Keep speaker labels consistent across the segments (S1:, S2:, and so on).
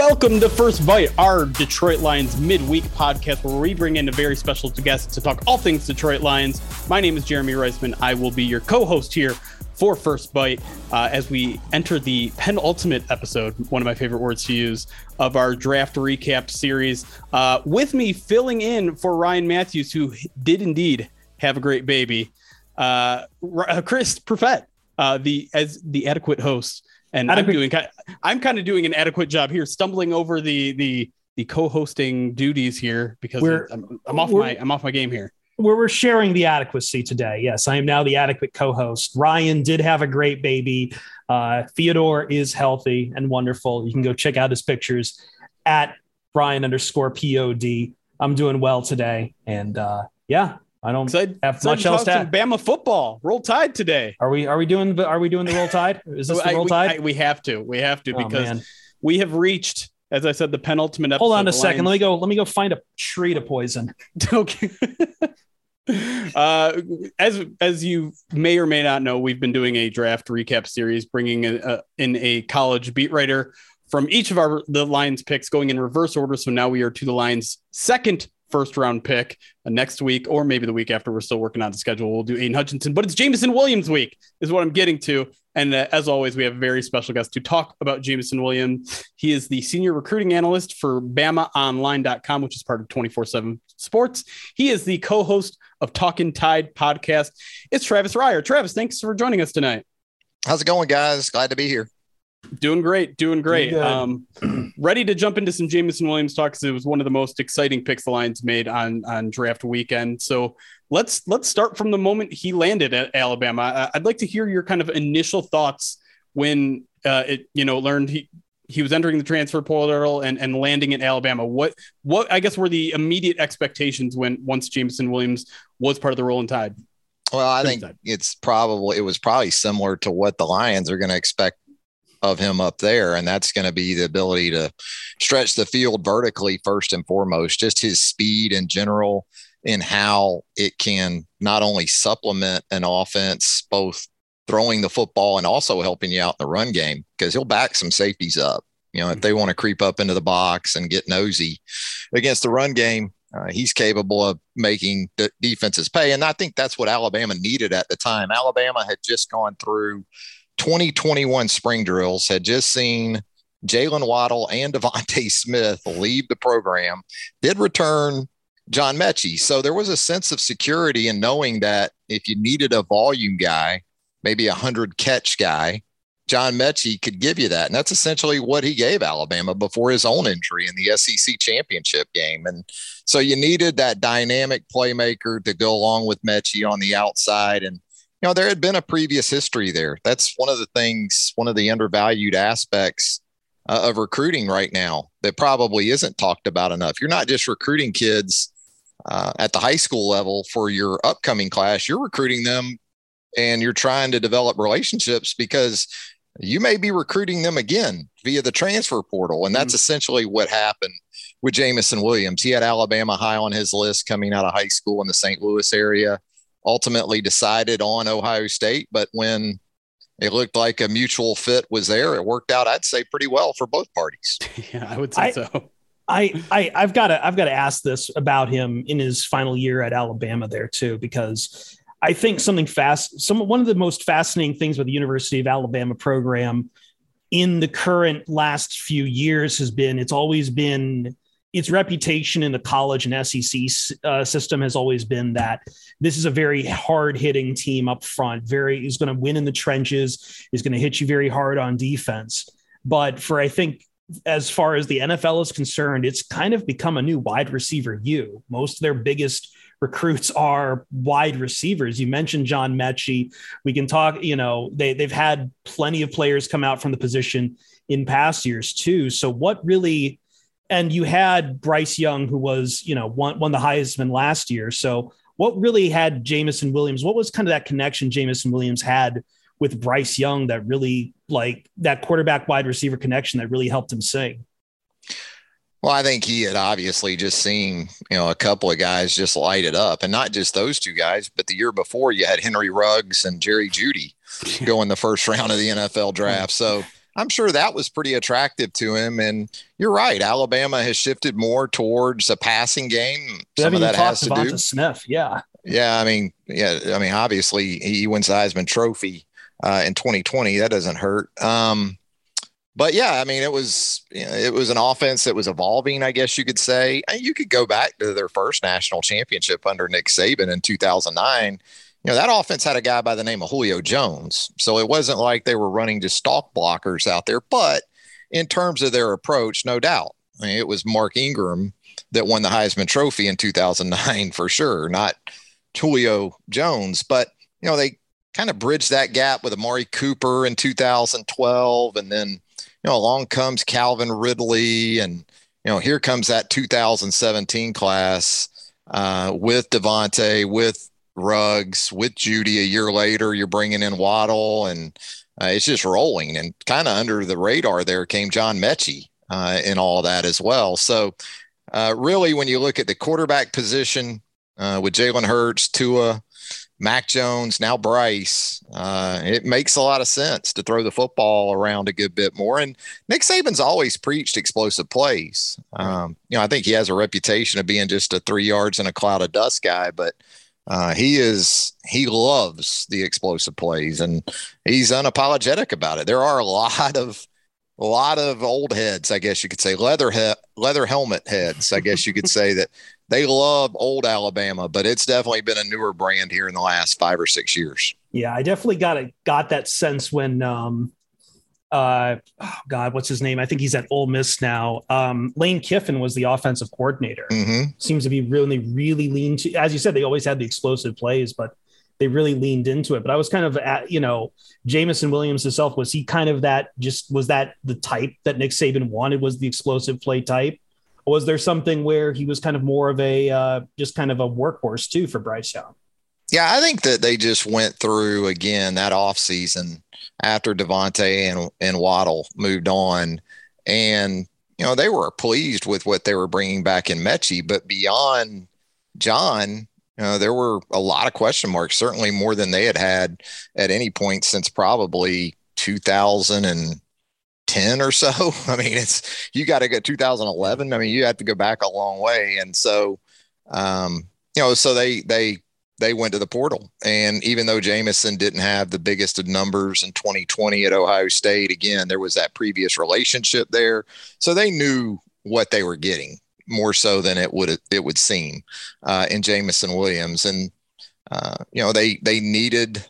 S1: Welcome to First Bite, our Detroit Lions midweek podcast where we bring in a very special guest to talk all things Detroit Lions. My name is Jeremy Reisman. I will be your co host here for First Bite uh, as we enter the penultimate episode, one of my favorite words to use, of our draft recap series. Uh, with me filling in for Ryan Matthews, who did indeed have a great baby, uh, uh Chris Perfett, uh, the as the adequate host and adequate. I'm doing I'm kind of doing an adequate job here, stumbling over the the the co-hosting duties here because I'm, I'm, off my I'm off my game here.
S2: We're, we're sharing the adequacy today. Yes, I am now the adequate co-host. Ryan did have a great baby. Uh, Theodore is healthy and wonderful. You can go check out his pictures at Ryan underscore pod. I'm doing well today, and uh, yeah, I don't Excited, have much else to add.
S1: Bama football. Roll Tide today.
S2: Are we? Are we doing? The, are we doing the Roll Tide? Is this the Roll Tide?
S1: I, we, I, we, have to. We have to oh, because man. we have reached, as I said, the penultimate episode.
S2: Hold on a second. Let me go. Let me go find a tree to poison.
S1: okay. uh, as as you may or may not know, we've been doing a draft recap series, bringing a, a, in a college beat writer from each of our the Lions picks, going in reverse order. So now we are to the Lions' second first round pick next week, or maybe the week after. We're still working on the schedule. We'll do Aidan Hutchinson, but it's Jameson Williams week, is what I'm getting to. And uh, as always, we have a very special guest to talk about Jameson Williams. He is the senior recruiting analyst for BamaOnline.com, which is part of 24 7 Sports. He is the co host of Talking Tide podcast. It's Travis Reier. Travis, thanks for joining us tonight.
S3: How's it going, guys? Glad to be here.
S1: Doing great, doing great. Um, ready to jump into some Jameson Williams talk because it was one of the most exciting picks the Lions made on on draft weekend. So let's let's start from the moment he landed at Alabama. I'd like to hear your kind of initial thoughts when uh, it you know learned he he was entering the transfer portal and, and landing in Alabama. What what I guess were the immediate expectations when once Jameson Williams was part of the Rolling Tide?
S3: Well, I think it's probably it was probably similar to what the Lions are going to expect of him up there. And that's going to be the ability to stretch the field vertically, first and foremost, just his speed in general, in how it can not only supplement an offense, both throwing the football and also helping you out in the run game, because he'll back some safeties up. You know, if they want to creep up into the box and get nosy against the run game, uh, he's capable of making the defenses pay. And I think that's what Alabama needed at the time. Alabama had just gone through 2021 spring drills had just seen Jaylen Waddle and DeVonta Smith leave the program, did return John Metchie. So there was a sense of security in knowing that if you needed a volume guy, maybe a 100 catch guy, John Metchie could give you that. And that's essentially what he gave Alabama before his own injury in the SEC championship game. And so you needed that dynamic playmaker to go along with Metchie on the outside. And you know, there had been a previous history there. That's one of the things, one of the undervalued aspects uh, of recruiting right now that probably isn't talked about enough. You're not just recruiting kids uh, at the high school level for your upcoming class, you're recruiting them and you're trying to develop relationships because you may be recruiting them again via the transfer portal. And that's mm-hmm. essentially what happened with Jameson Williams. He had Alabama high on his list coming out of high school in the St. Louis area ultimately decided on Ohio State. But when it looked like a mutual fit was there, it worked out, I'd say, pretty well for both parties.
S1: yeah, I would say I, so.
S2: I, I I've got to I've got to ask this about him in his final year at Alabama there too because I think something fast some one of the most fascinating things with the University of Alabama program in the current last few years has been it's always been its reputation in the college and SEC uh, system has always been that this is a very hard hitting team up front. Very is going to win in the trenches. Is going to hit you very hard on defense. But for I think as far as the NFL is concerned, it's kind of become a new wide receiver U. Most of their biggest recruits are wide receivers. You mentioned John Metchie. We can talk, you know, they, they've had plenty of players come out from the position in past years too. So what really, and you had Bryce Young, who was, you know, won, won the Heisman last year. So what really had Jameson Williams, what was kind of that connection Jameson Williams had with Bryce Young that really like that quarterback wide receiver connection that really helped him sing?
S3: Well, I think he had obviously just seen, you know, a couple of guys just light it up. And not just those two guys, but the year before you had Henry Ruggs and Jerry Jeudy go in the first round of the NFL draft. So I'm sure that was pretty attractive to him. And you're right, Alabama has shifted more towards a passing game. Some of that has to do.
S2: Smith, yeah.
S3: Yeah, I mean, yeah, I mean, obviously he wins the Heisman Trophy uh, in 2020. That doesn't hurt. Um, but yeah, I mean, it was you know, it was an offense that was evolving, I guess you could say. You could go back to their first national championship under Nick Saban in 2009. You know, that offense had a guy by the name of Julio Jones. So it wasn't like they were running just stock blockers out there. But in terms of their approach, no doubt. I mean, it was Mark Ingram that won the Heisman Trophy in 2009 for sure, not Julio Jones. But, you know, they kind of bridged that gap with Amari Cooper in 2012. And then, you know, along comes Calvin Ridley. And, you know, here comes that 2017 class uh, with DeVonta, with Ruggs, with Jeudy a year later. You're bringing in Waddle, and uh, it's just rolling. And kind of under the radar there came John Metchie uh, in all that as well. So, uh, really, when you look at the quarterback position uh, with Jalen Hurts, Tua, Mac Jones, now Bryce, uh, it makes a lot of sense to throw the football around a good bit more. And Nick Saban's always preached explosive plays. Um, you know, I think he has a reputation of being just a three yards in a cloud of dust guy, but uh, he is he loves the explosive plays and he's unapologetic about it. There are a lot of a lot of old heads, I guess you could say, leather he- leather helmet heads, I guess you could say that they love old Alabama, but it's definitely been a newer brand here in the last five or six years.
S2: Yeah, I definitely got a, got that sense when um uh oh God, what's his name? I think he's at Ole Miss now. Um Lane Kiffin was the offensive coordinator.
S3: Mm-hmm.
S2: Seems to be really, really lean to as you said, they always had the explosive plays, but they really leaned into it. But I was kind of at, you know, Jameson Williams himself, was he kind of that just was that the type that Nick Saban wanted was the explosive play type? Or was there something where he was kind of more of a uh, just kind of a workhorse too for Bryce Young?
S3: Yeah, I think that they just went through again that off season after DeVonta and, and Waddle moved on. And, you know, they were pleased with what they were bringing back in Metchie, but beyond John, uh, there were a lot of question marks, certainly more than they had had at any point since probably 2010 or so. I mean, it's you got to go 2011. I mean, you have to go back a long way, and so um, you know, so they they they went to the portal, and even though Jameson didn't have the biggest of numbers in 2020 at Ohio State, again, there was that previous relationship there, so they knew what they were getting more so than it would it would seem uh, in Jameson Williams. And uh, you know they they needed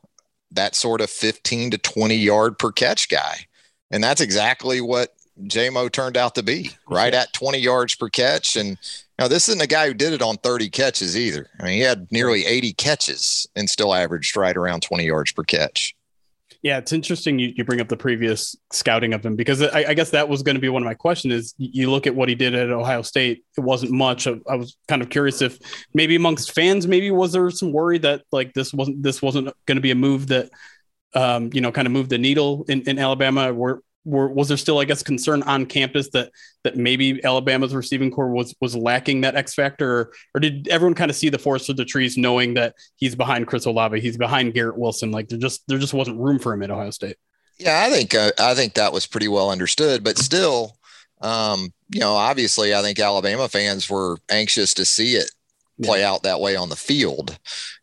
S3: that sort of 15 to 20 yard per catch guy, and that's exactly what Jamo turned out to be, right at 20 yards per catch. And now this isn't a guy who did it on 30 catches either. I mean, he had nearly 80 catches and still averaged right around 20 yards per catch.
S1: Yeah, it's interesting you, you bring up the previous scouting of him because I, I guess that was going to be one of my questions is you look at what he did at Ohio State, it wasn't much. I, I was kind of curious if maybe amongst fans, maybe was there some worry that like this wasn't this wasn't going to be a move that um, you know, kind of moved the needle in, in Alabama. Were were, was there still, I guess, concern on campus that that maybe Alabama's receiving corps was was lacking that X factor, or, or did everyone kind of see the forest for the trees, knowing that he's behind Chris Olave, he's behind Garrett Wilson, like there just there just wasn't room for him at Ohio State.
S3: Yeah, I think uh, I think that was pretty well understood, but still, um, you know, obviously, I think Alabama fans were anxious to see it play yeah. out that way on the field,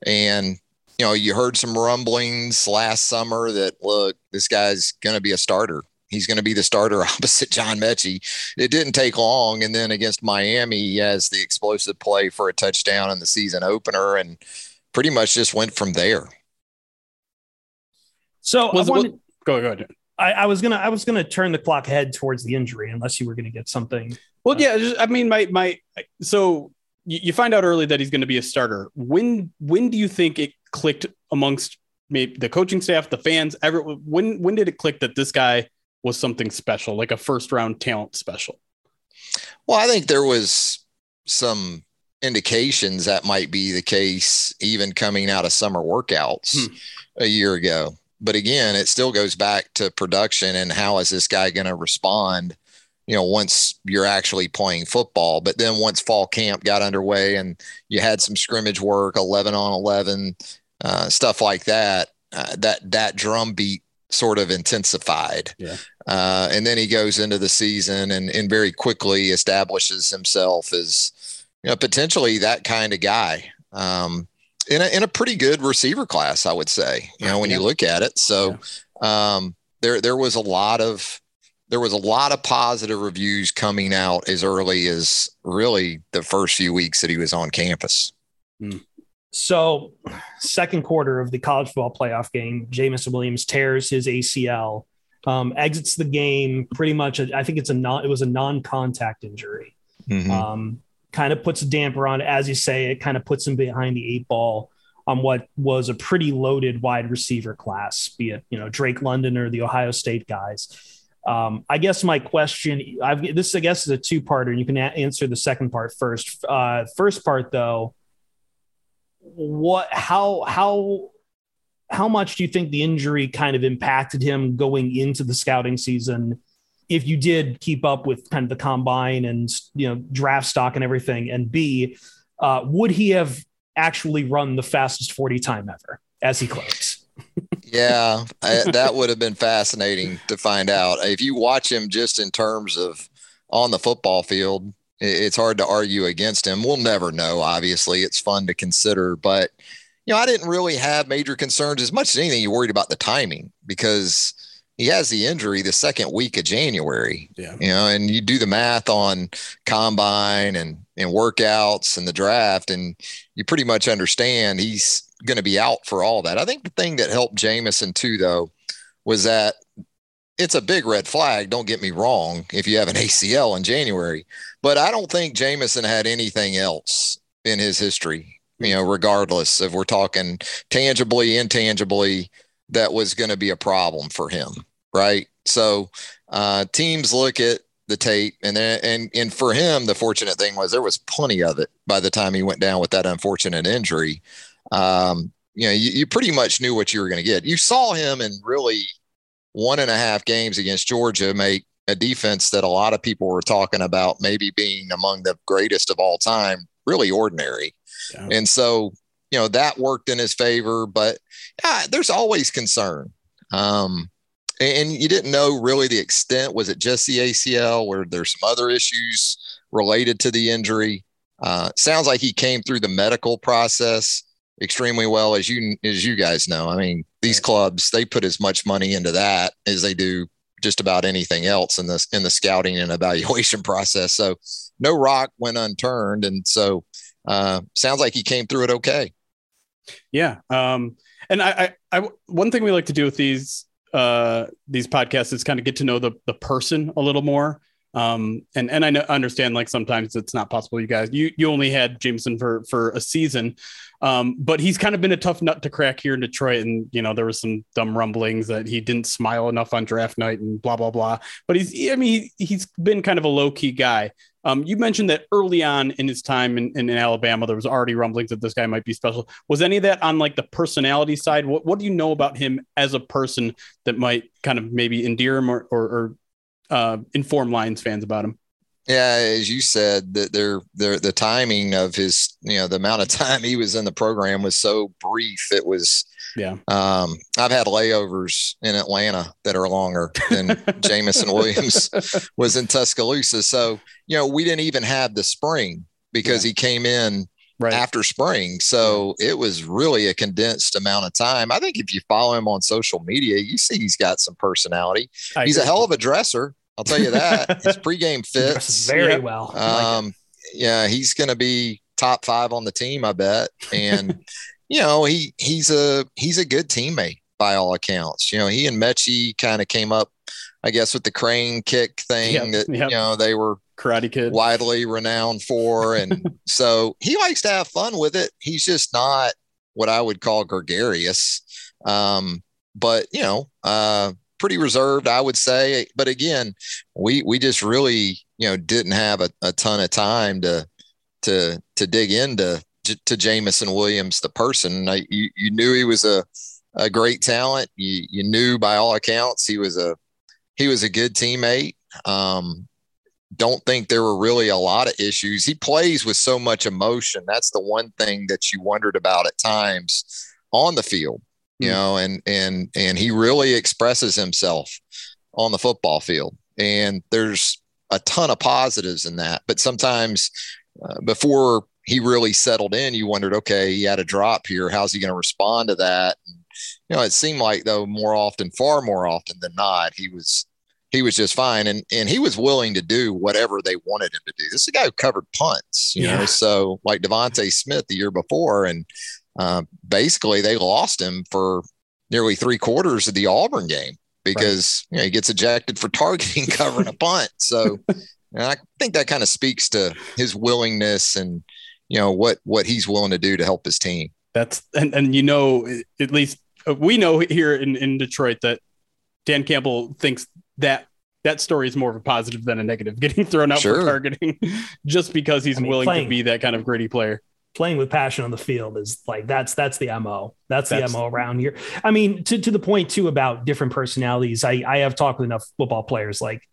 S3: and you know, you heard some rumblings last summer that look, this guy's going to be a starter he's going to be the starter opposite John Metchie. It didn't take long, and then against Miami, he has the explosive play for a touchdown in the season opener, and pretty much just went from there.
S2: So was, I wanted,
S1: what, go, go ahead.
S2: I, I, was gonna I was gonna turn the clock ahead towards the injury, unless you were gonna get something.
S1: Well, uh, yeah, I mean, my my so you, you find out early that he's going to be a starter. When when do you think it clicked amongst maybe the coaching staff, the fans, ever? When when did it click that this guy was something special, like a first round talent special?
S3: Well, I think there was some indications that might be the case even coming out of summer workouts hmm. a year ago. But again, it still goes back to production and how is this guy going to respond, you know, once you're actually playing football. But then once fall camp got underway and you had some scrimmage work, 11 on 11, uh, stuff like that, uh, that, that drum beat sort of intensified.
S1: Yeah.
S3: Uh, and then he goes into the season and, and very quickly establishes himself as you know potentially that kind of guy um, in a in a pretty good receiver class, I would say. You know, when yeah. you look at it, so yeah. um, there there was a lot of there was a lot of positive reviews coming out as early as really the first few weeks that he was on campus.
S2: Mm. So, second quarter of the college football playoff game, Jameson Williams tears his ACL, um, exits the game pretty much. I think it's a non. It was a non-contact injury. Mm-hmm. Um, kind of puts a damper on, as you say, it kind of puts him behind the eight ball on what was a pretty loaded wide receiver class, be it you know Drake London or the Ohio State guys. Um, I guess my question, I've, this I guess is a two-parter, and you can a- answer the second part first. Uh, first part though what how how how much do you think the injury kind of impacted him going into the scouting season? If you did keep up with kind of the combine and you know draft stock and everything and b uh, would he have actually run the fastest 40 time ever as he claims?
S3: Yeah I, that would have been fascinating to find out. If you watch him just in terms of on the football field it's hard to argue against him. We'll never know. Obviously, it's fun to consider, but you know, I didn't really have major concerns as much as anything. You worried about the timing because he has the injury the second week of January.
S1: Yeah.
S3: You know, and you do the math on combine and and workouts and the draft, and you pretty much understand he's going to be out for all that. I think the thing that helped Jameson too, though, was that it's a big red flag. Don't get me wrong. If you have an ACL in January, but I don't think Jameson had anything else in his history, you know, regardless if we're talking tangibly, intangibly, that was going to be a problem for him. Right. So uh, teams look at the tape and then, and, and for him, the fortunate thing was there was plenty of it by the time he went down with that unfortunate injury. Um, you know, you, you pretty much knew what you were going to get. You saw him in really one and a half games against Georgia make a defense that a lot of people were talking about maybe being among the greatest of all time, really ordinary. Yeah. And so, you know, that worked in his favor, but yeah, there's always concern. Um, and you didn't know really the extent. Was it just the ACL? Where there's some other issues related to the injury? Uh, sounds like he came through the medical process extremely well, as you as you guys know. I mean, these clubs they put as much money into that as they do just about anything else in this in the scouting and evaluation process. So no rock went unturned, and so uh, sounds like he came through it okay.
S1: Yeah, um, and I, I, I, one thing we like to do with these uh, these podcasts is kind of get to know the the person a little more. Um, and and I know, understand like sometimes it's not possible. You guys, you you only had Jameson for for a season, um, but he's kind of been a tough nut to crack here in Detroit. And, you know, there was some dumb rumblings that he didn't smile enough on draft night and blah, blah, blah. But he's, I mean, he, he's been kind of a low key guy. Um, you mentioned that early on in his time in, in, in, Alabama, there was already rumblings that this guy might be special. Was any of that on like the personality side? What What do you know about him as a person that might kind of maybe endear him or, or, or uh, inform Lions fans about him?
S3: Yeah, as you said, that they're, they're, the timing of his, you know, the amount of time he was in the program was so brief. It was,
S1: yeah.
S3: Um, I've had layovers in Atlanta that are longer than Jameson Williams was in Tuscaloosa. So, you know, we didn't even have the spring because yeah. he came in right. after spring. So it was really a condensed amount of time. I think if you follow him on social media, you see he's got some personality. I he's agree. a hell of a dresser. I'll tell you that. His pregame fits
S2: very yep. well.
S3: Um, like yeah, he's going to be top five on the team, I bet. And you know, he he's a he's a good teammate by all accounts. You know, he and Metchie kind of came up, I guess, with the crane kick thing yep, that yep. you know they were
S1: karate kid
S3: widely renowned for, and so he likes to have fun with it. He's just not what I would call gregarious, um, but you know, uh, pretty reserved, I would say. But again, we we just really you know didn't have a, a ton of time to to to dig into to Jameson Williams, the person. You, you knew he was a, a great talent. You, you knew by all accounts he was a he was a good teammate. Um, don't think there were really a lot of issues. He plays with so much emotion. That's the one thing that you wondered about at times on the field, you know, and and and he really expresses himself on the football field. And there's a ton of positives in that, but sometimes uh, before he really settled in, you wondered, okay, he had a drop here. How's he going to respond to that? And, you know, it seemed like though more often, far more often than not, he was he was just fine, and and he was willing to do whatever they wanted him to do. This is a guy who covered punts, you yeah. know, so like DeVonta Smith the year before, and uh, basically they lost him for nearly three quarters of the Auburn game because right. you know he gets ejected for targeting covering a punt. So. And I think that kind of speaks to his willingness and you know what what he's willing to do to help his team.
S1: That's and and you know at least uh, we know here in in Detroit that Dan Campbell thinks that that story is more of a positive than a negative, getting thrown out sure. for targeting just because he's I mean, willing playing, to be that kind of gritty player.
S2: Playing with passion on the field is like that's that's the mo. That's, that's the mo around here. I mean, to to the point too about different personalities. I I have talked with enough football players like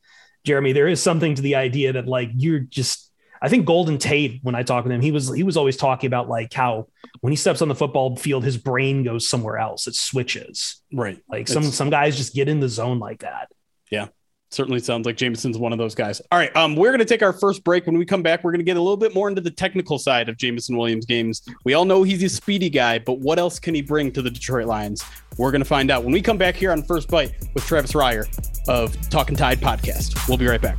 S2: Jeremy. There is something to the idea that like you're just I think Golden Tate, when I talk with him, he was he was always talking about like how when he steps on the football field, his brain goes somewhere else. It switches.
S1: Right.
S2: Like it's, some some guys just get in the zone like that.
S1: Yeah. Certainly sounds like Jameson's one of those guys. All right. Um, we're gonna take our first break. When we come back, we're gonna get a little bit more into the technical side of Jameson Williams games. We all know he's a speedy guy, but what else can he bring to the Detroit Lions? We're gonna find out when we come back here on First Bite with Travis Reier of Talking Tide Podcast. We'll be right back.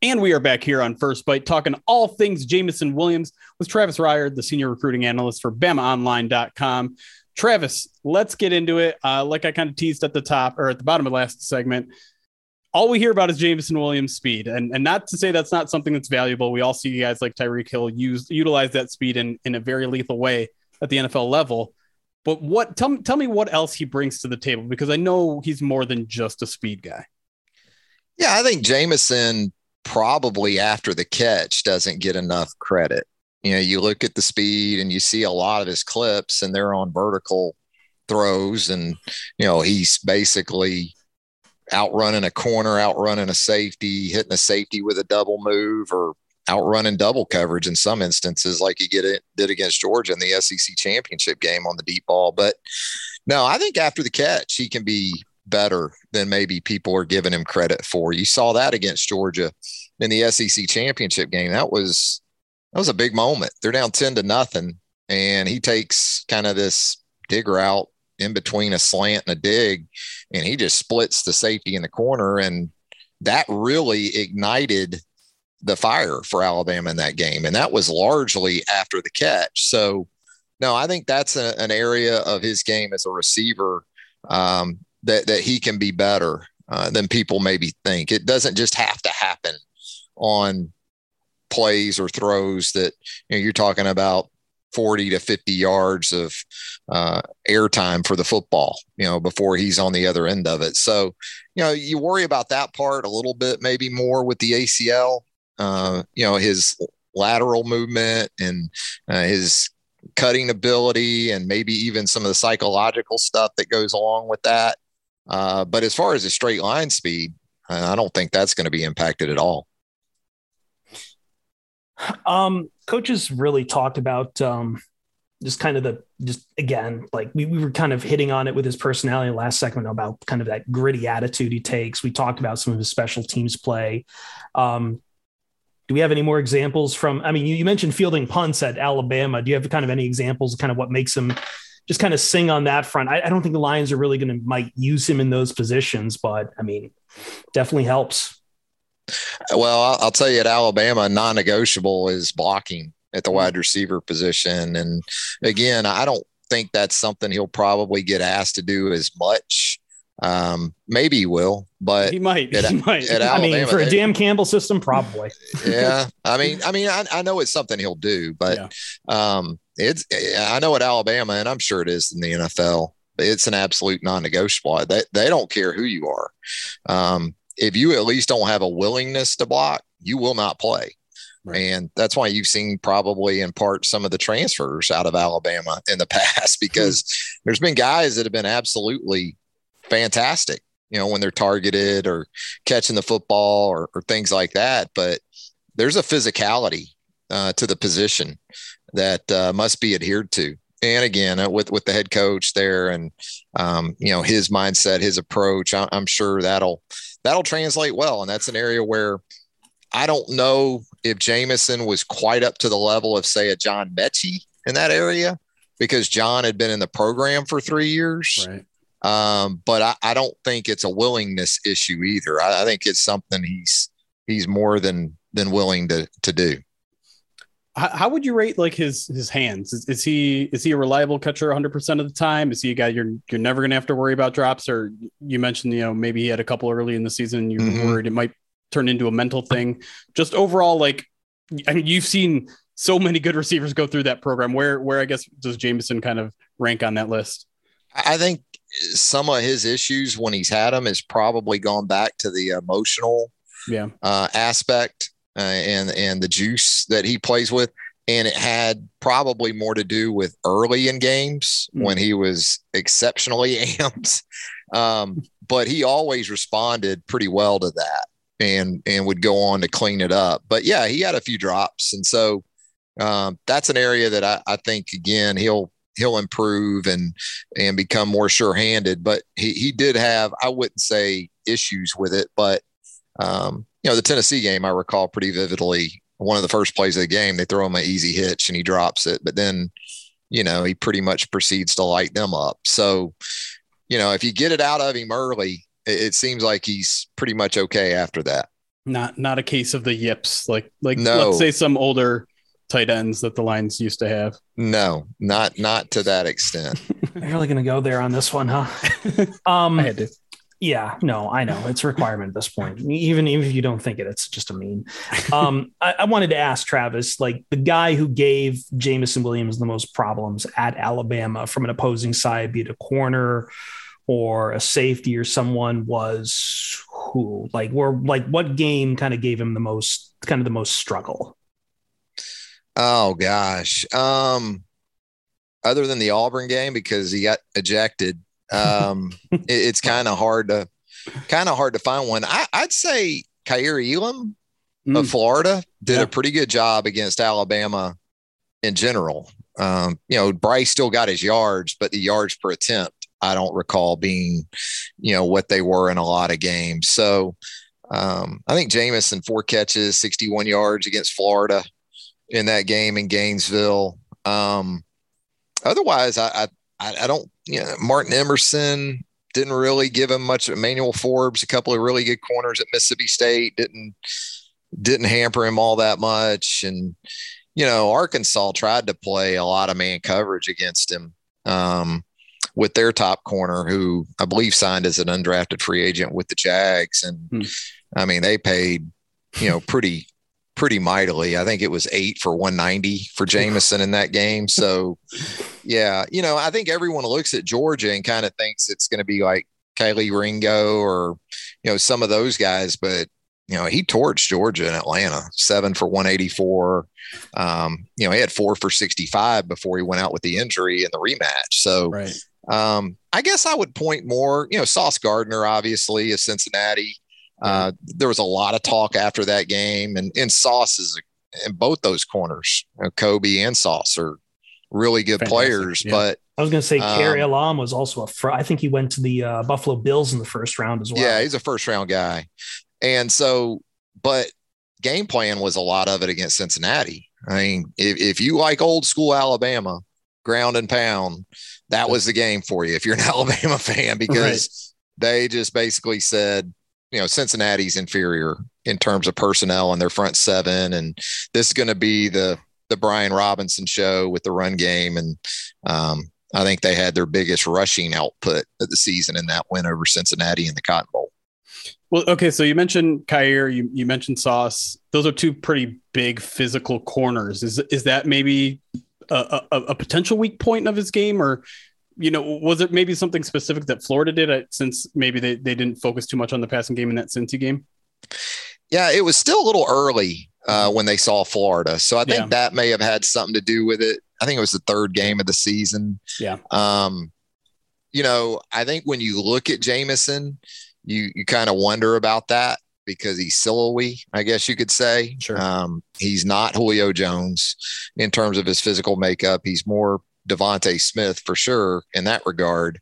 S1: And we are back here on First Bite talking all things Jameson Williams with Travis Reier, the senior recruiting analyst for BamaOnline.com. Travis, let's get into it. Uh, like I kind of teased at the top or at the bottom of the last segment, all we hear about is Jameson Williams' speed, and and not to say that's not something that's valuable. We all see guys like Tyreek Hill use utilize that speed in in a very lethal way at the NFL level. but what tell me tell me what else he brings to the table because I know he's more than just a speed guy.
S3: Yeah, I think Jameson probably after the catch doesn't get enough credit. You know, you look at the speed and you see a lot of his clips and they're on vertical throws and you know, he's basically outrunning a corner, outrunning a safety, hitting a safety with a double move or outrunning double coverage in some instances, like he get it, did against Georgia in the SEC championship game on the deep ball. But no, I think after the catch, he can be better than maybe people are giving him credit for. You saw that against Georgia in the SEC championship game. That was that was a big moment. They're down 10 to nothing. And he takes kind of this dig route in between a slant and a dig, and he just splits the safety in the corner. And that really ignited the fire for Alabama in that game. And that was largely after the catch. So, no, I think that's a, an area of his game as a receiver um, that, that he can be better uh, than people maybe think. It doesn't just have to happen on plays or throws that you know, you're talking about 40 to 50 yards of uh, airtime for the football, you know, before he's on the other end of it. So, you know, you worry about that part a little bit, maybe more with the ACL, uh, you know, his lateral movement and uh, his cutting ability and maybe even some of the psychological stuff that goes along with that. Uh, but as far as the straight line speed, I don't think that's going to be impacted at all.
S2: Um, coaches really talked about um, just kind of the just again like we, we were kind of hitting on it with his personality last segment about kind of that gritty attitude he takes. We talked about some of his special teams play. Um, do we have any more examples from i mean you, you mentioned fielding punts at alabama. Do you have kind of any examples of kind of what makes him just kind of sing on that front i, I don't think the lions are really going to might use him in those positions but i mean definitely helps
S3: well, I'll, I'll tell you at Alabama, non negotiable is blocking at the wide receiver position. And again, I don't think that's something he'll probably get asked to do as much. Um, maybe he will, but
S1: he might. At, he might.
S2: Alabama, I mean, for a Dan Campbell system, probably.
S3: yeah, I mean, I mean, I, I know it's something he'll do, but yeah. um, it's. I know at Alabama, and I'm sure it is in the NFL. It's an absolute non-negotiable. They they don't care who you are. Um, if you at least don't have a willingness to block, you will not play. Right. And that's why you've seen probably in part some of the transfers out of Alabama in the past because there's been guys that have been absolutely fantastic, you know, when they're targeted or catching the football or, or things like that. But there's a physicality uh, to the position that uh, must be adhered to. And again, uh, with with the head coach there, and um, you know his mindset, his approach, I, I'm sure that'll that'll translate well. And that's an area where I don't know if Jameson was quite up to the level of, say, a John Metchie in that area because John had been in the program for three years. Right. Um, but I, I, don't think it's a willingness issue either. I, I, think it's something he's he's more than than willing to to do.
S1: How, would you rate like his his hands? Is, is he is he a reliable catcher 100 percent of the time? Is he a guy you're you're never going to have to worry about drops? Or you mentioned you know maybe he had a couple early in the season. You mm-hmm. worried it might turn into a mental thing. Just overall, like I mean, you've seen so many good receivers go through that program. Where where I guess does Jameson kind of rank on that list?
S3: I think some of his issues when he's had them is probably gone back to the emotional
S1: yeah.
S3: uh, aspect uh, and and the juice that he plays with. And it had probably more to do with early in games mm. when he was exceptionally amped. Um, but he always responded pretty well to that and and would go on to clean it up. But yeah, he had a few drops, and so um, that's an area that I, I, think again he'll he'll improve and and become more sure handed. But he he did have I wouldn't say issues with it, but um, you know, the Tennessee game I recall pretty vividly. One of the first plays of the game, they throw him an easy hitch and he drops it, but then, you know, he pretty much proceeds to light them up. So, you know, if you get it out of him early, it, it seems like he's pretty much okay after that.
S1: Not not a case of the yips, like like no. let's say some older tight ends that the Lions used to have.
S3: No, not not to that extent.
S2: You're really gonna go there on this one, huh? um, I had to Yeah, no, I know it's a requirement at this point. Even, even if you don't think it, it's just a meme. Um, I, I, wanted to ask Travis, like the guy who gave Jameson Williams the most problems at Alabama from an opposing side, be it a corner or a safety or someone, was who? Like, were like what game kind of gave him the most, kind of the most struggle?
S3: Oh gosh. Um, other than the Auburn game because he got ejected um, it, it's kind of hard to kind of hard to find one. I, would say Kaiir Elam mm. of Florida did yeah. a pretty good job against Alabama in general. Um, you know, Bryce still got his yards, but the yards per attempt, I don't recall being, you know, what they were in a lot of games. So um, I think Jameson four catches, 61 yards against Florida in that game in Gainesville. Um, otherwise, I I, I don't, you know, Martin Emerson didn't really give him much. Emmanuel Forbes, a couple of really good corners at Mississippi State, didn't didn't hamper him all that much. And you know, Arkansas tried to play a lot of man coverage against him um, with their top corner, who I believe signed as an undrafted free agent with the Jags. And hmm. I mean, they paid you know pretty pretty mightily. I think it was eight for 190 for Jameson in that game. So, yeah, you know, I think everyone looks at Georgia and kind of thinks it's going to be like Kelee Ringo or, you know, some of those guys, but, you know, he torched Georgia in Atlanta, seven for 184. Um, you know, he had four for 65 before he went out with the injury in the rematch. So, right. um, I guess I would point more, you know, Sauce Gardner, obviously, is Cincinnati. Uh, there was a lot of talk after that game, and, and Sauce is in both those corners. You know, Coby and Sauce are really good Fantastic. players, yeah. but
S2: I was going to say Kaiir um, Elam was also a. Fr- I think he went to the uh, Buffalo Bills in the first round as well.
S3: Yeah, he's a first round guy, and so, but game plan was a lot of it against Cincinnati. I mean, if, if you like old school Alabama, ground and pound, that was the game for you if you're an Alabama fan because right. they just basically said, you know Cincinnati's inferior in terms of personnel and their front seven, and this is going to be the the Brian Robinson show with the run game, and um, I think they had their biggest rushing output of the season in that win over Cincinnati in the Cotton Bowl.
S1: Well, okay, so you mentioned Kaiir, you, you mentioned Sauce. Those are two pretty big physical corners. Is is that maybe a, a, a potential weak point of his game, or you know, was it maybe something specific that Florida did uh, since maybe they, they didn't focus too much on the passing game in that Cincy game?
S3: Yeah, it was still a little early uh, when they saw Florida. So I think yeah. that may have had something to do with it. I think it was the third game of the season.
S1: Yeah.
S3: Um, you know, I think when you look at Jameson, you you kind of wonder about that because he's silowy, I guess you could say.
S1: Sure.
S3: Um, he's not Julio Jones in terms of his physical makeup. He's more DeVonta Smith for sure in that regard.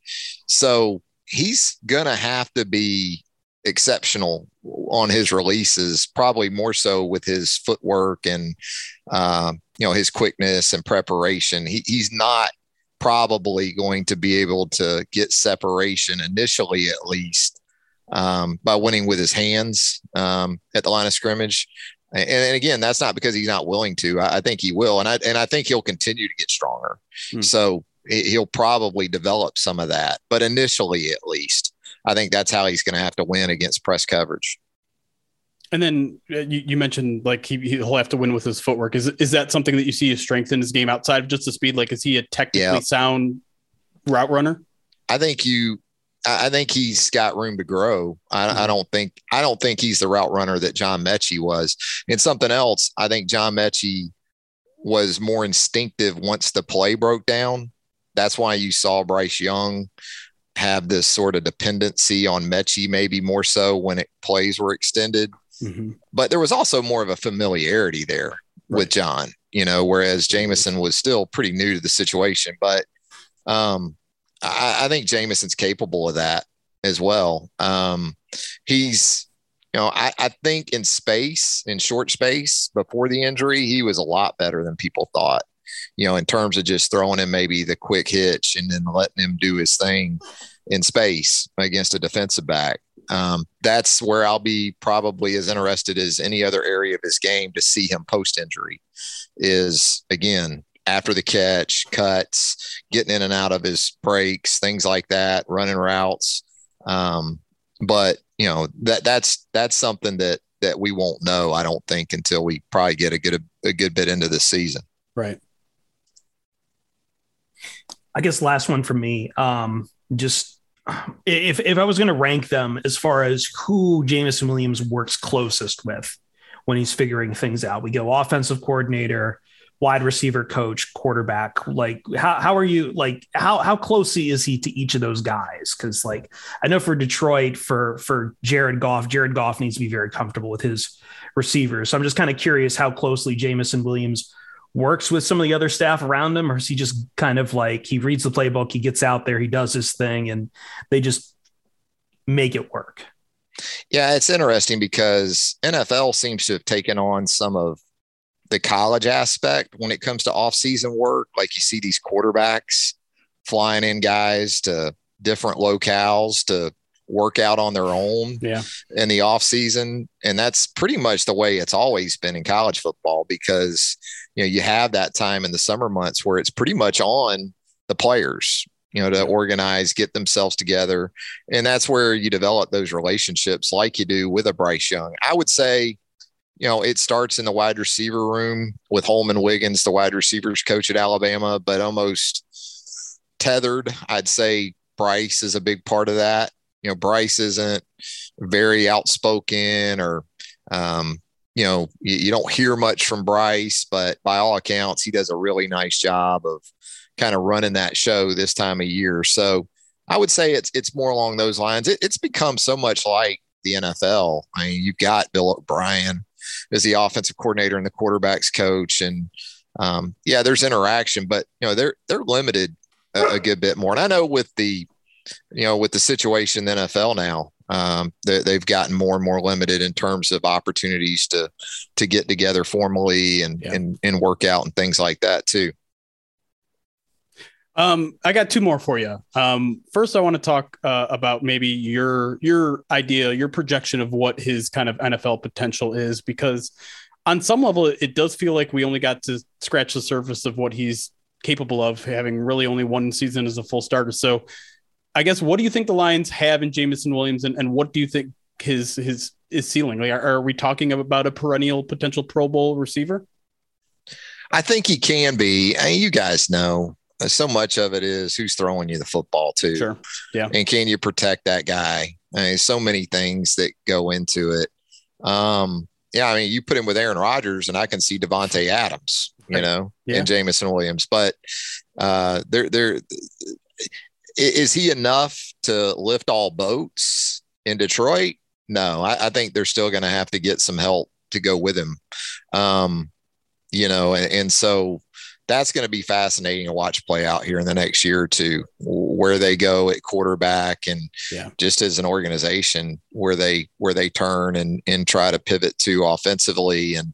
S3: So he's going to have to be exceptional on his releases, probably more so with his footwork and, uh, you know, his quickness and preparation. He, he's not probably going to be able to get separation initially, at least, um, by winning with his hands um, at the line of scrimmage. And, and, again, that's not because he's not willing to. I, I, think he will, and I and I think he'll continue to get stronger. Hmm. So he'll probably develop some of that, but initially, at least, I think that's how he's going to have to win against press coverage.
S1: And then uh, you, you mentioned like he, he'll have to win with his footwork. Is is that something that you see as strength in his game outside of just the speed? Like, is he a technically yeah. sound route runner?
S3: I think you I think he's got room to grow. I, I, mm-hmm. don't think I don't think he's the route runner that John Metchie was. And something else, I think John Metchie was more instinctive once the play broke down. That's why you saw Bryce Young have this sort of dependency on Metchie, maybe more so when it plays were extended. Mm-hmm. But there was also more of a familiarity there right. with John, you know, whereas Jameson was still pretty new to the situation. But um, I, I think Jameson's capable of that as well. Um, he's, you know, I, I think in space, in short space before the injury, he was a lot better than people thought. You know, in terms of just throwing him maybe the quick hitch and then letting him do his thing in space against a defensive back. Um, that's where I'll be probably as interested as any other area of his game to see him post injury. Is again after the catch, cuts, getting in and out of his breaks, things like that, running routes. Um, but you know that that's that's something that that we won't know. I don't think until we probably get a good a, a good bit into the season.
S1: Right.
S2: I guess last one for me. Um, just if if I was going to rank them as far as who Jameson Williams works closest with when he's figuring things out, we go offensive coordinator, wide receiver coach, quarterback. Like how how are you like how how closely is he to each of those guys? Because like I know for Detroit, for for Jared Goff, Jared Goff needs to be very comfortable with his receivers. So I'm just kind of curious how closely Jameson Williams works with some of the other staff around him, or is he just kind of like he reads the playbook, he gets out there, he does his thing, and they just make it work?
S3: Yeah, it's interesting because NFL seems to have taken on some of the college aspect when it comes to off-season work. Like you see these quarterbacks flying in guys to different locales to work out on their own
S1: yeah.
S3: in the off season. And that's pretty much the way it's always been in college football because, you know, you have that time in the summer months where it's pretty much on the players, you know, to organize, get themselves together. And that's where you develop those relationships like you do with a Bryce Young. I would say, you know, it starts in the wide receiver room with Holman Wiggins, the wide receivers coach at Alabama, but almost tethered. I'd say Bryce is a big part of that you know, Bryce isn't very outspoken or, um, you know, you, you, don't hear much from Bryce, but by all accounts, he does a really nice job of kind of running that show this time of year. So I would say it's it's more along those lines. It, it's become so much like the NFL. I mean, you've got Bill O'Brien as the offensive coordinator and the quarterbacks coach, and um, yeah, there's interaction, but you know they're they're limited a, a good bit more. And I know with the you know, with the situation in the NFL now, um, they, they've gotten more and more limited in terms of opportunities to to get together formally and yeah. and, and work out and things like that too.
S1: Um, I got two more for you. Um, first, I want to talk uh, about maybe your your idea, your projection of what his kind of NFL potential is, because on some level, it does feel like we only got to scratch the surface of what he's capable of, having really only one season as a full starter. So, I guess what do you think the Lions have in Jameson Williams, and, and what do you think his his is ceiling? Like, are, are we talking about a perennial potential Pro Bowl receiver?
S3: I think he can be. I mean, you guys know so much of it is who's throwing you the football too.
S1: Sure. Yeah.
S3: And can you protect that guy? I mean, so many things that go into it. Um, yeah, I mean, you put him with Aaron Rodgers, and I can see Davante Adams, you know, yeah. and Jameson Williams. But uh, they're they're is he enough to lift all boats in Detroit? No, I, I think they're still going to have to get some help to go with him. Um, you know, and, and so that's going to be fascinating to watch play out here in the next year or two, where they go at quarterback and yeah. just as an organization where they where they turn and and try to pivot to offensively. And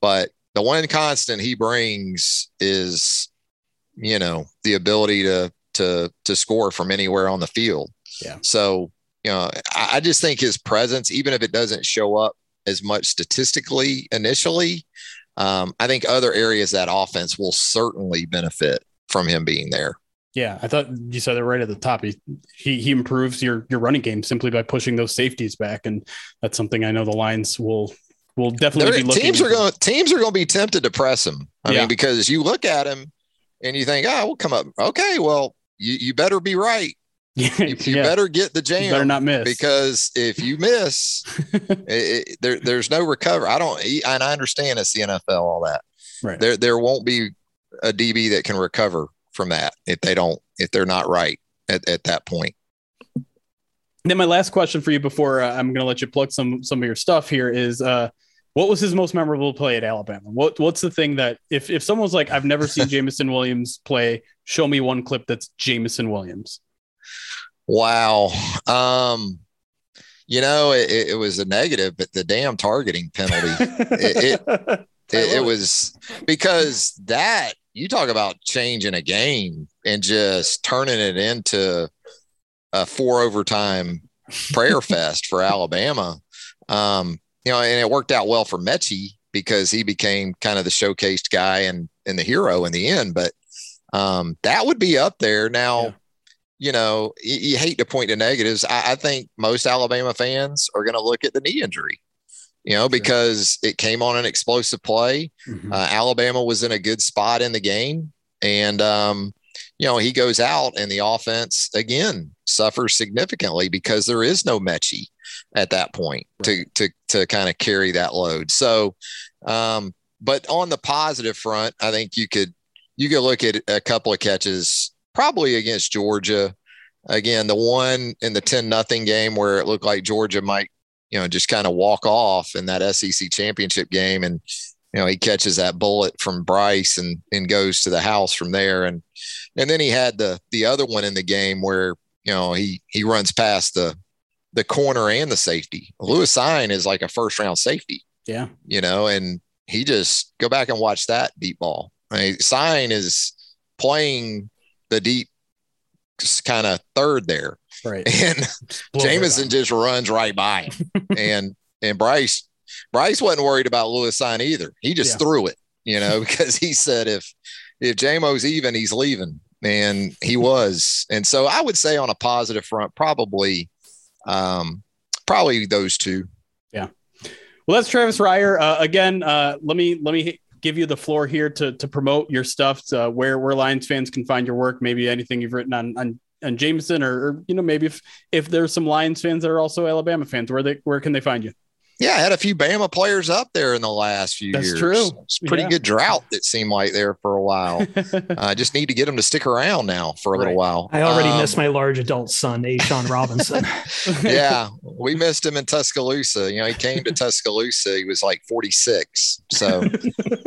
S3: but the one constant he brings is, you know, the ability to to to score from anywhere on the field.
S1: Yeah.
S3: So you know, I, I just think his presence, even if it doesn't show up as much statistically initially, um, I think other areas that offense will certainly benefit from him being there.
S1: Yeah, I thought you said it right at the top. He, he he improves your your running game simply by pushing those safeties back, and that's something I know the Lions will will definitely They're, be looking.
S3: Teams are going teams are going to be tempted to press him. I yeah. mean, because you look at him and you think, oh, we'll come up. Okay, well, you, you better be right. You, you yeah. better get the jam. You
S1: better not miss
S3: because if you miss, it, it, there, there's no recovery. I don't, and I understand it's the NFL, all that.
S1: Right.
S3: There, there won't be a DB that can recover from that if they don't, if they're not right at, at that point.
S1: then my last question for you before uh, I'm going to let you plug some some of your stuff here is uh, what was his most memorable play at Alabama? What what's the thing that if if someone's like I've never seen Jameson Williams play, show me one clip that's Jameson Williams.
S3: Wow. Um you know, it, it was a negative, but the damn targeting penalty. it, it, it, was because that you talk about changing a game and just turning it into a four overtime prayer fest for Alabama. Um, you know, and it worked out well for Metchie because he became kind of the showcased guy and and the hero in the end. But um, that would be up there now. Yeah. You know, you, you, hate to point to negatives. I, I think most Alabama fans are going to look at the knee injury, you know, because it came on an explosive play. Mm-hmm. Uh, Alabama was in a good spot in the game. And, um, you know, he goes out and the offense again suffers significantly because there is no Metchie at that point right. to to to kind of carry that load. So, um, but on the positive front, I think you could you could look at a couple of catches probably against Georgia. Again, the one in the 10 nothing game where it looked like Georgia might, you know, just kind of walk off in that SEC championship game. And, you know, he catches that bullet from Bryce and, and goes to the house from there. And, and then he had the, the other one in the game where, you know, he, he runs past the, the corner and the safety. Lewis Cine is like a first round safety.
S1: Yeah.
S3: You know, and he just go back and watch that deep ball. I mean, Cine is playing the deep kind of third there.
S1: Right.
S3: And Jameson just runs right by him. and and Bryce Bryce wasn't worried about Lewis Cine either. He just yeah. threw it, you know, because he said if if Jamo's even, he's leaving. And he was. And so I would say on a positive front, probably um probably those two.
S1: Yeah. Well, that's Travis Reier. Uh, again, uh, let me let me give you the floor here to to promote your stuff, to, uh, where where Lions fans can find your work, maybe anything you've written on on, on Jameson, or, or you know maybe if if there's some Lions fans that are also Alabama fans, where they where can they find you?
S3: Yeah, I had a few Bama players up there in the last few
S1: That's
S3: years.
S1: true.
S3: It's pretty yeah. good drought that seemed like there for a while. I uh, just need to get them to stick around now for a right. little while.
S2: I already um, miss my large adult son, A'Shawn Robinson.
S3: yeah, we missed him in Tuscaloosa. You know, he came to Tuscaloosa. He was like 46. So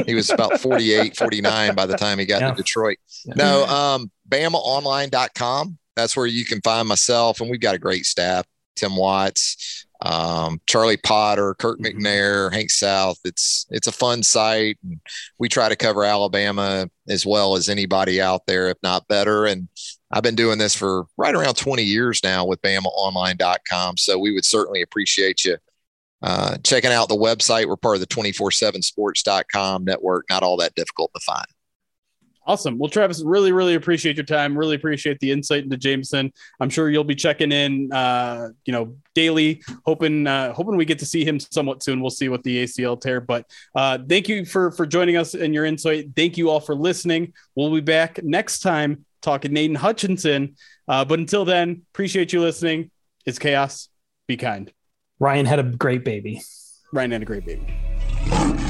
S3: he was about 48, 49 by the time he got yeah. to Detroit. Yeah. No, um, BamaOnline.com. That's where you can find myself. And we've got a great staff. Tim Watts, um, Charlie Potter, Kirk mm-hmm. McNair, Hank South. It's it's a fun site. And we try to cover Alabama as well as anybody out there, if not better. And I've been doing this for right around 20 years now with BamaOnline.com. So we would certainly appreciate you uh, checking out the website. We're part of the 247sports.com network. Not all that difficult to find.
S1: Awesome. Well, Travis, really, really appreciate your time. Really appreciate the insight into Jameson. I'm sure you'll be checking in, uh, you know, daily. Hoping, uh, hoping we get to see him somewhat soon. We'll see what the ACL tear. But uh, thank you for for joining us and your insight. Thank you all for listening. We'll be back next time talking Aidan Hutchinson. Uh, but until then, appreciate you listening. It's chaos. Be kind.
S2: Ryan had a great baby.
S1: Ryan had a great baby.